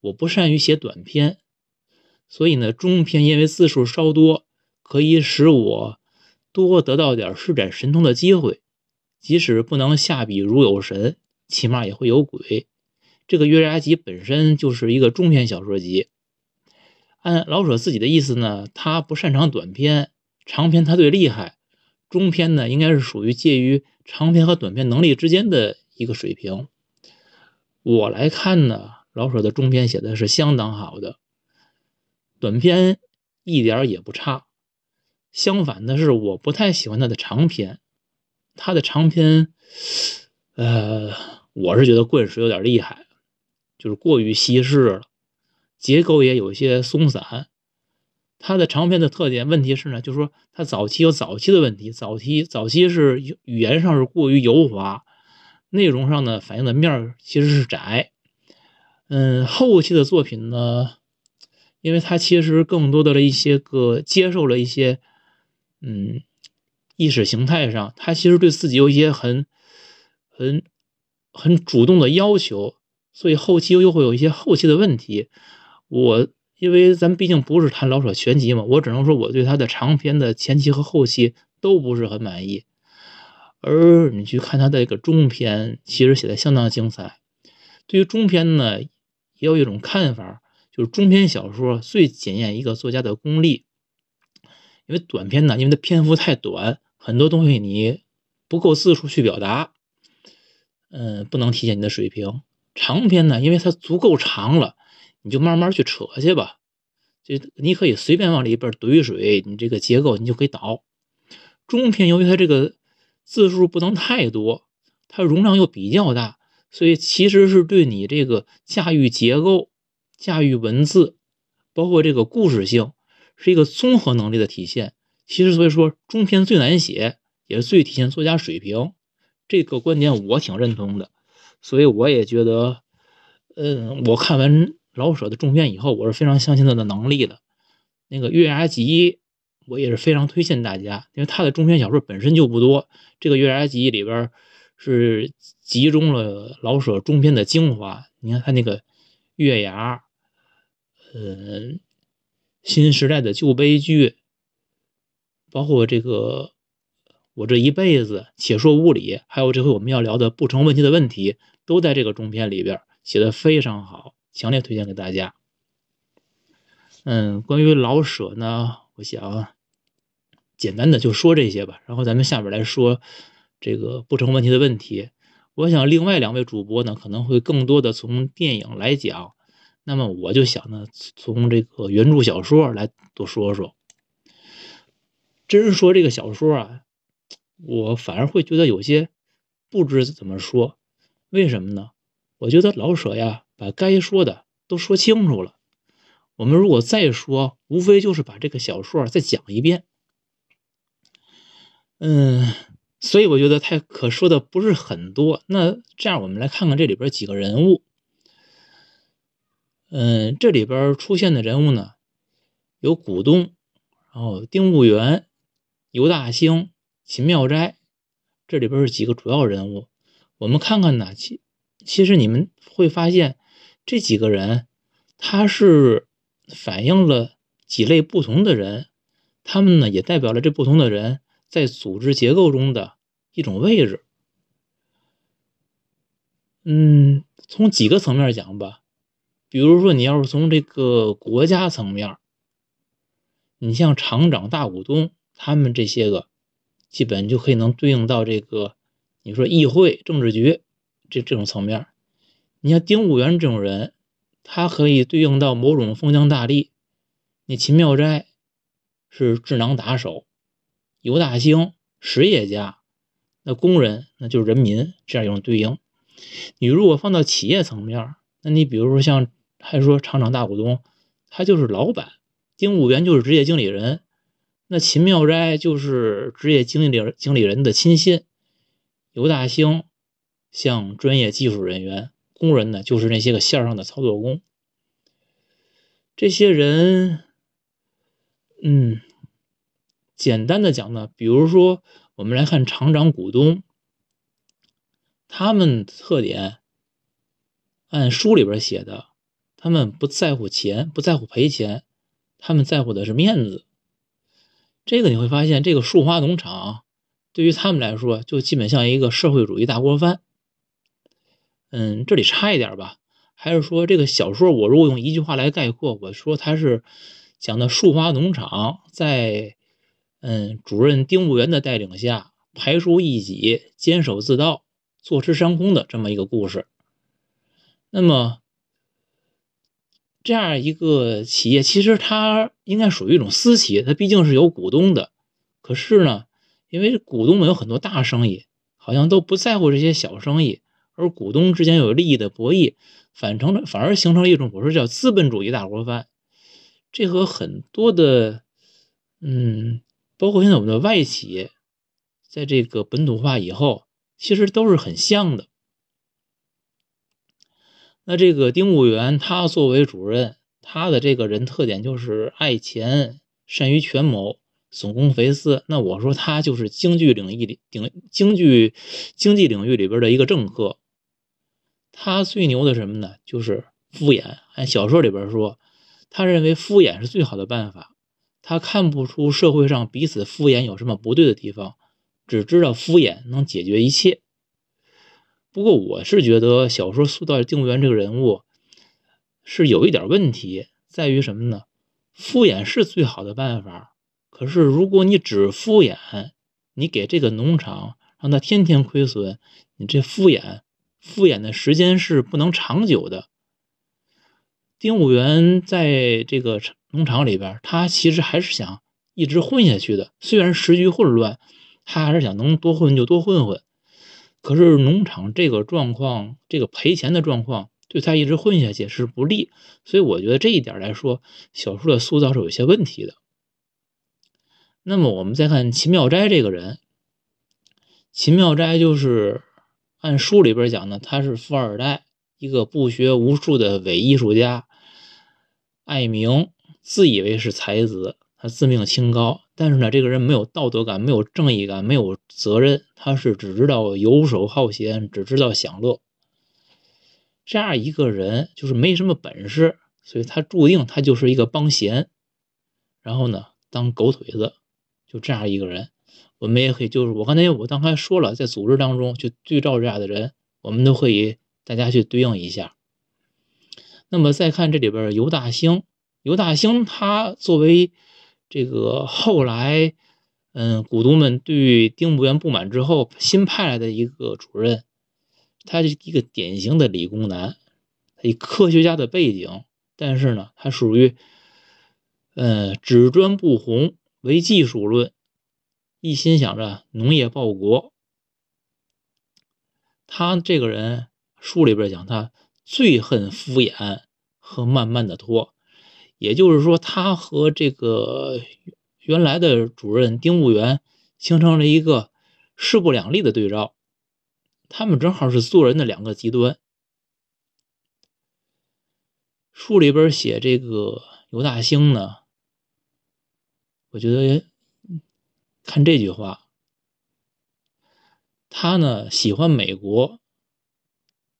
我不善于写短篇，所以呢，中篇因为字数稍多，可以使我多得到点施展神通的机会。即使不能下笔如有神，起码也会有鬼。这个《月牙集》本身就是一个中篇小说集。按老舍自己的意思呢，他不擅长短篇，长篇他最厉害，中篇呢应该是属于介于长篇和短篇能力之间的一个水平。我来看呢，老舍的中篇写的是相当好的，短篇一点也不差。相反的是，我不太喜欢他的长篇。他的长篇，呃，我是觉得灌水有点厉害，就是过于稀释了，结构也有些松散。他的长篇的特点问题是呢，就是说他早期有早期的问题，早期早期是语言上是过于油滑，内容上呢反映的面其实是窄。嗯，后期的作品呢，因为他其实更多的了一些个接受了一些，嗯。意识形态上，他其实对自己有一些很、很、很主动的要求，所以后期又会有一些后期的问题。我因为咱毕竟不是谈老舍全集嘛，我只能说我对他的长篇的前期和后期都不是很满意。而你去看他的这个中篇，其实写的相当精彩。对于中篇呢，也有一种看法，就是中篇小说最检验一个作家的功力，因为短篇呢，因为它篇幅太短。很多东西你不够字数去表达，嗯，不能体现你的水平。长篇呢，因为它足够长了，你就慢慢去扯去吧。就你可以随便往里边怼水，你这个结构你就可以倒。中篇由于它这个字数不能太多，它容量又比较大，所以其实是对你这个驾驭结构、驾驭文字，包括这个故事性，是一个综合能力的体现。其实，所以说中篇最难写，也是最体现作家水平。这个观点我挺认同的，所以我也觉得，嗯，我看完老舍的中篇以后，我是非常相信他的能力的。那个《月牙集》，我也是非常推荐大家，因为他的中篇小说本身就不多。这个《月牙集》里边是集中了老舍中篇的精华。你看他那个《月牙》，嗯，新时代的旧悲剧。包括这个，我这一辈子且说物理，还有这回我们要聊的不成问题的问题，都在这个中篇里边写的非常好，强烈推荐给大家。嗯，关于老舍呢，我想简单的就说这些吧，然后咱们下边来说这个不成问题的问题。我想另外两位主播呢，可能会更多的从电影来讲，那么我就想呢，从这个原著小说来多说说。真是说这个小说啊，我反而会觉得有些不知怎么说。为什么呢？我觉得老舍呀，把该说的都说清楚了。我们如果再说，无非就是把这个小说再讲一遍。嗯，所以我觉得他可说的不是很多。那这样，我们来看看这里边几个人物。嗯，这里边出现的人物呢，有股东，然后丁务元。尤大兴、秦妙斋，这里边是几个主要人物。我们看看呢，其其实你们会发现，这几个人他是反映了几类不同的人，他们呢也代表了这不同的人在组织结构中的一种位置。嗯，从几个层面讲吧，比如说你要是从这个国家层面，你像厂长、大股东。他们这些个，基本就可以能对应到这个，你说议会、政治局这这种层面。你像丁务元这种人，他可以对应到某种封疆大吏。你秦妙斋是智囊打手，尤大兴实业家，那工人那就是人民，这样一种对应。你如果放到企业层面，那你比如说像还说厂长、大股东，他就是老板，丁务元就是职业经理人。那秦妙斋就是职业经理经理人的亲信，尤大兴像专业技术人员，工人呢就是那些个线上的操作工。这些人，嗯，简单的讲呢，比如说我们来看厂长、股东，他们特点，按书里边写的，他们不在乎钱，不在乎赔钱，他们在乎的是面子。这个你会发现，这个树花农场对于他们来说，就基本像一个社会主义大锅饭。嗯，这里差一点吧，还是说这个小说，我如果用一句话来概括，我说它是讲的树花农场在嗯主任丁务员的带领下，排除异己，坚守自盗，坐吃山空的这么一个故事。那么。这样一个企业，其实它应该属于一种私企业，它毕竟是有股东的。可是呢，因为股东们有很多大生意，好像都不在乎这些小生意，而股东之间有利益的博弈，反成了反而形成了一种我说叫资本主义大锅饭。这和很多的，嗯，包括现在我们的外企业，在这个本土化以后，其实都是很像的。那这个丁务员，他作为主任，他的这个人特点就是爱钱、善于权谋、损公肥私。那我说他就是京剧领域里顶京剧经济领域里边的一个政客。他最牛的什么呢？就是敷衍。按小说里边说，他认为敷衍是最好的办法。他看不出社会上彼此敷衍有什么不对的地方，只知道敷衍能解决一切。不过我是觉得小说塑造丁务员这个人物是有一点问题，在于什么呢？敷衍是最好的办法，可是如果你只敷衍，你给这个农场让他天天亏损，你这敷衍敷衍的时间是不能长久的。丁务员在这个农场里边，他其实还是想一直混下去的，虽然时局混乱，他还是想能多混就多混混。可是农场这个状况，这个赔钱的状况，对他一直混下去是不利，所以我觉得这一点来说，小说的塑造是有些问题的。那么我们再看秦妙斋这个人，秦妙斋就是按书里边讲的，他是富二代，一个不学无术的伪艺术家，爱名，自以为是才子，他自命清高。但是呢，这个人没有道德感，没有正义感，没有责任，他是只知道游手好闲，只知道享乐。这样一个人就是没什么本事，所以他注定他就是一个帮闲，然后呢当狗腿子，就这样一个人。我们也可以就是我刚才我刚才说了，在组织当中去对照这样的人，我们都可以大家去对应一下。那么再看这里边尤大兴，尤大兴他作为。这个后来，嗯，股东们对丁务员不满之后，新派来的一个主任，他是一个典型的理工男，以科学家的背景，但是呢，他属于，嗯，只专不红，唯技术论，一心想着农业报国。他这个人，书里边讲他最恨敷衍和慢慢的拖。也就是说，他和这个原来的主任丁务员形成了一个势不两立的对照，他们正好是做人的两个极端。书里边写这个尤大兴呢，我觉得看这句话，他呢喜欢美国，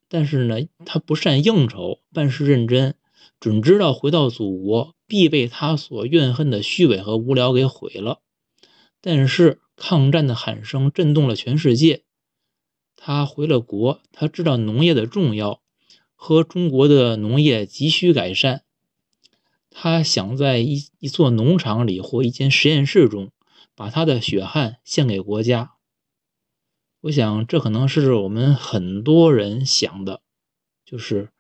但是呢他不善应酬，办事认真。准知道回到祖国必被他所怨恨的虚伪和无聊给毁了，但是抗战的喊声震动了全世界。他回了国，他知道农业的重要和中国的农业急需改善。他想在一一座农场里或一间实验室中，把他的血汗献给国家。我想，这可能是我们很多人想的，就是。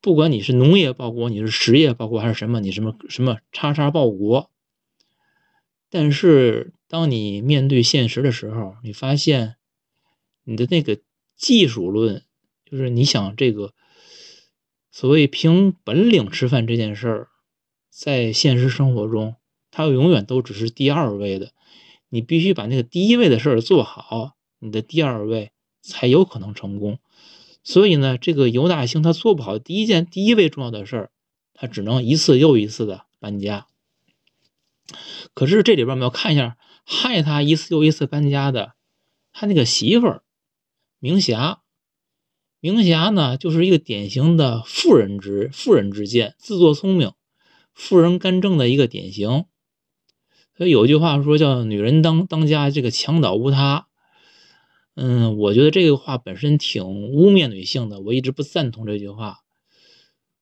不管你是农业报国，你是实业报国，还是什么，你什么什么叉叉报国，但是当你面对现实的时候，你发现你的那个技术论，就是你想这个所谓凭本领吃饭这件事儿，在现实生活中，它永远都只是第二位的。你必须把那个第一位的事儿做好，你的第二位才有可能成功。所以呢，这个尤大兴他做不好第一件、第一位重要的事儿，他只能一次又一次的搬家。可是这里边我们要看一下，害他一次又一次搬家的，他那个媳妇儿明霞。明霞呢，就是一个典型的妇人之妇人之见，自作聪明。妇人干政的一个典型。所以有句话说叫“女人当当家，这个墙倒无他”。嗯，我觉得这个话本身挺污蔑女性的，我一直不赞同这句话。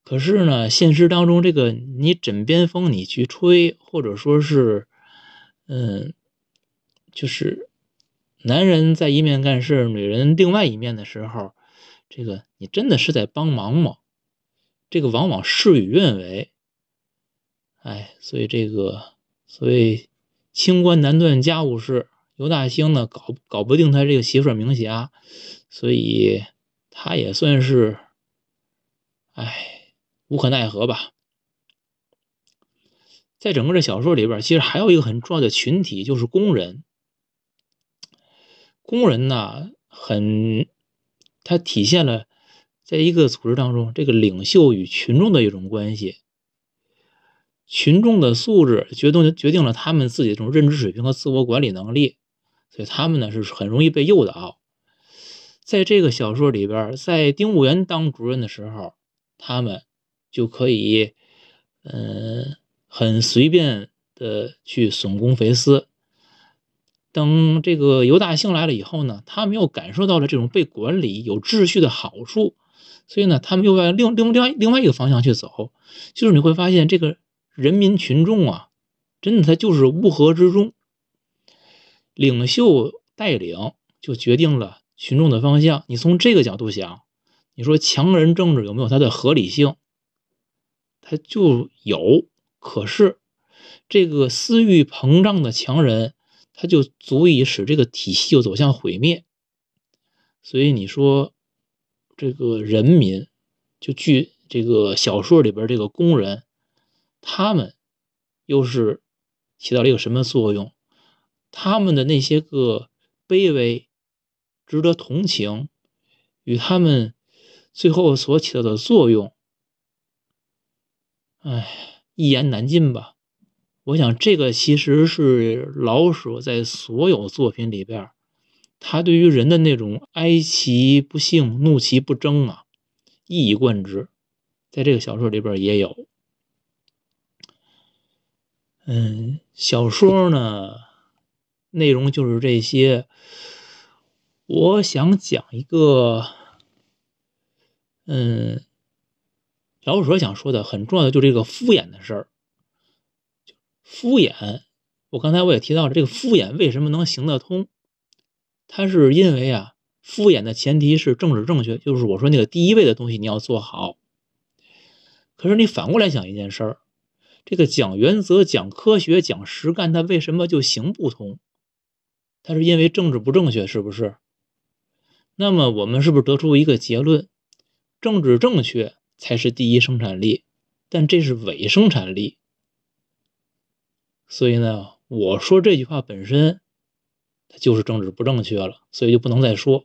可是呢，现实当中，这个你枕边风你去吹，或者说是，嗯，就是男人在一面干事，女人另外一面的时候，这个你真的是在帮忙吗？这个往往事与愿违。哎，所以这个，所以清官难断家务事。刘大兴呢，搞搞不定他这个媳妇明霞，所以他也算是，哎，无可奈何吧。在整个这小说里边，其实还有一个很重要的群体，就是工人。工人呢，很，他体现了在一个组织当中，这个领袖与群众的一种关系。群众的素质决定决定了他们自己这种认知水平和自我管理能力。所以他们呢是很容易被诱导，在这个小说里边，在丁务员当主任的时候，他们就可以，嗯，很随便的去损公肥私。等这个尤大兴来了以后呢，他们又感受到了这种被管理、有秩序的好处，所以呢，他们又往另另另外另外一个方向去走，就是你会发现这个人民群众啊，真的他就是乌合之众。领袖带领就决定了群众的方向。你从这个角度想，你说强人政治有没有它的合理性？它就有。可是这个私欲膨胀的强人，他就足以使这个体系就走向毁灭。所以你说这个人民，就据这个小说里边这个工人，他们又是起到了一个什么作用？他们的那些个卑微、值得同情，与他们最后所起到的作用，哎，一言难尽吧。我想，这个其实是老舍在所有作品里边，他对于人的那种哀其不幸、怒其不争啊，一以贯之。在这个小说里边也有。嗯，小说呢？内容就是这些。我想讲一个，嗯，老舍想说的很重要的，就是这个敷衍的事儿。敷衍，我刚才我也提到了，这个敷衍为什么能行得通？它是因为啊，敷衍的前提是政治正确，就是我说那个第一位的东西你要做好。可是你反过来想一件事儿，这个讲原则、讲科学、讲实干，它为什么就行不通？他是因为政治不正确，是不是？那么我们是不是得出一个结论：政治正确才是第一生产力，但这是伪生产力。所以呢，我说这句话本身，它就是政治不正确了，所以就不能再说。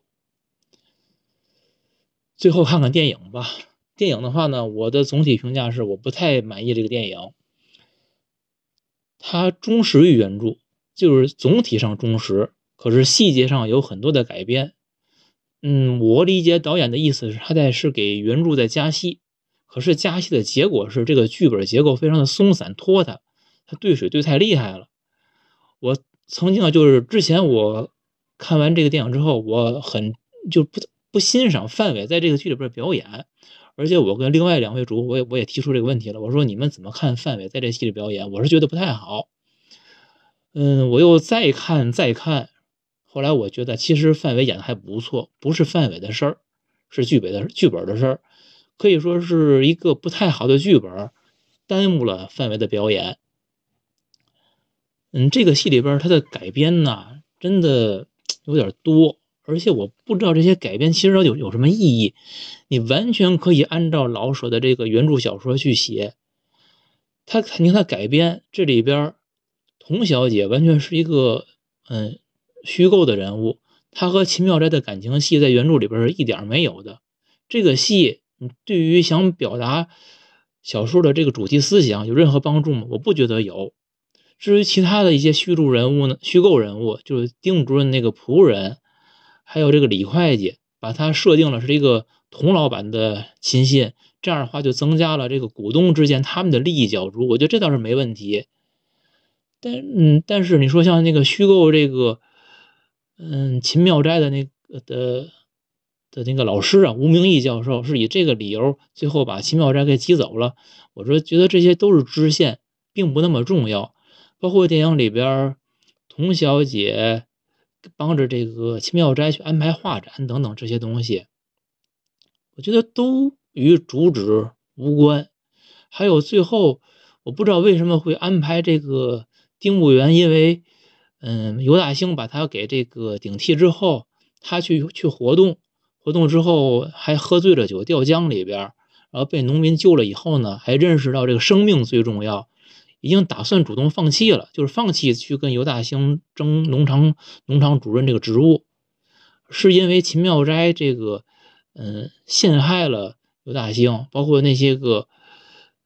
最后看看电影吧。电影的话呢，我的总体评价是我不太满意这个电影。它忠实于原著。就是总体上忠实，可是细节上有很多的改编。嗯，我理解导演的意思是他在是给原著在加戏，可是加戏的结果是这个剧本结构非常的松散拖沓，他兑水兑太厉害了。我曾经啊，就是之前我看完这个电影之后，我很就不不欣赏范伟在这个剧里边表演，而且我跟另外两位主，我也我也提出这个问题了，我说你们怎么看范伟在这戏里表演？我是觉得不太好。嗯，我又再看再看，后来我觉得其实范伟演的还不错，不是范伟的事儿，是剧本的剧本的事儿，可以说是一个不太好的剧本，耽误了范伟的表演。嗯，这个戏里边他的改编呢，真的有点多，而且我不知道这些改编其实有有什么意义。你完全可以按照老舍的这个原著小说去写，他肯定他改编这里边。童小姐完全是一个嗯虚构的人物，她和秦妙斋的感情戏在原著里边是一点没有的。这个戏对于想表达小说的这个主题思想有任何帮助吗？我不觉得有。至于其他的一些虚构人物呢，虚构人物就是丁主任那个仆人，还有这个李会计，把他设定了是一个童老板的亲信，这样的话就增加了这个股东之间他们的利益角逐，我觉得这倒是没问题。但嗯，但是你说像那个虚构这个，嗯，秦妙斋的那个的的那个老师啊，吴明义教授是以这个理由最后把秦妙斋给挤走了。我说觉得这些都是支线，并不那么重要。包括电影里边，童小姐帮着这个秦妙斋去安排画展等等这些东西，我觉得都与主旨无关。还有最后，我不知道为什么会安排这个丁务员，因为嗯，尤大兴把他给这个顶替之后，他去去活动，活动之后还喝醉了酒掉江里边，然后被农民救了以后呢，还认识到这个生命最重要。已经打算主动放弃了，就是放弃去跟尤大兴争农场农场主任这个职务，是因为秦妙斋这个，嗯，陷害了尤大兴，包括那些个，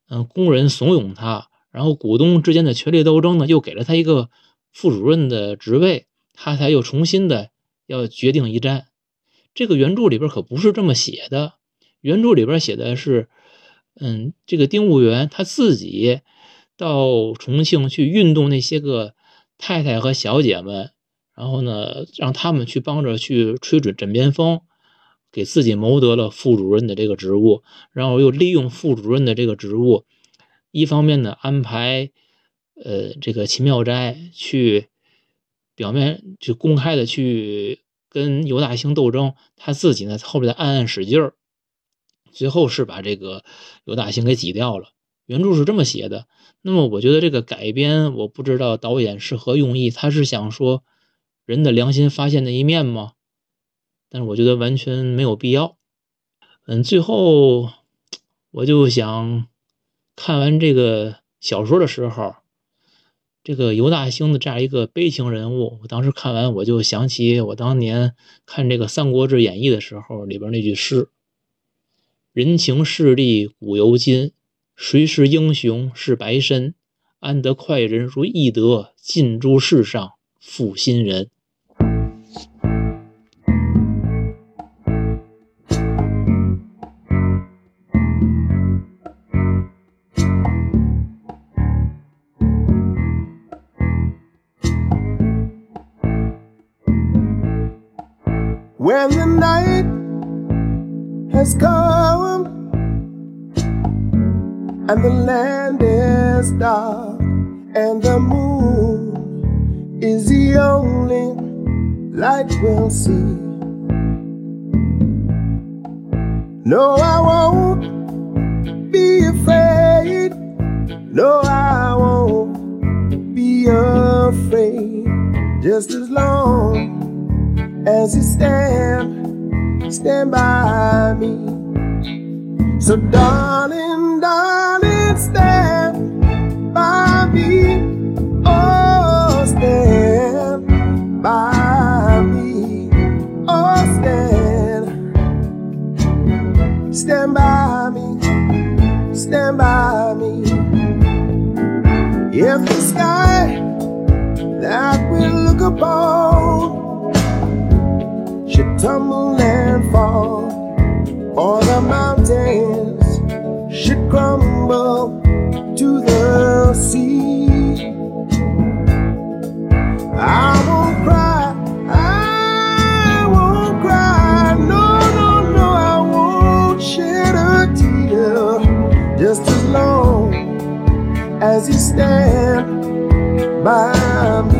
嗯，工人怂恿他，然后股东之间的权力斗争呢，又给了他一个副主任的职位，他才又重新的要决定一战。这个原著里边可不是这么写的，原著里边写的是，嗯，这个丁务员他自己。到重庆去运动那些个太太和小姐们，然后呢，让他们去帮着去吹准枕边风，给自己谋得了副主任的这个职务，然后又利用副主任的这个职务，一方面呢安排，呃，这个秦妙斋去表面去公开的去跟尤大兴斗争，他自己呢后边在暗暗使劲儿，最后是把这个尤大兴给挤掉了。原著是这么写的。那么我觉得这个改编，我不知道导演是何用意，他是想说人的良心发现的一面吗？但是我觉得完全没有必要。嗯，最后我就想看完这个小说的时候，这个尤大兴的这样一个悲情人物，我当时看完我就想起我当年看这个《三国志演义》的时候里边那句诗：“人情势利古犹今。”谁是英雄是白身？安得快人如翼德，尽诸世上负心人。When the night has come. and the land is dark, and the moon is the only light we'll see. No, I won't be afraid. No, I won't be afraid. Just as long as you stand, stand by me. So, darling, darling stand by me. Oh, stand by me. Oh, stand. Stand by me. Stand by me. If the sky that we look upon tumble and fall, or the mountains should crumble to the sea. I won't cry, I won't cry, no, no, no, I won't shed a tear just as long as you stand by me.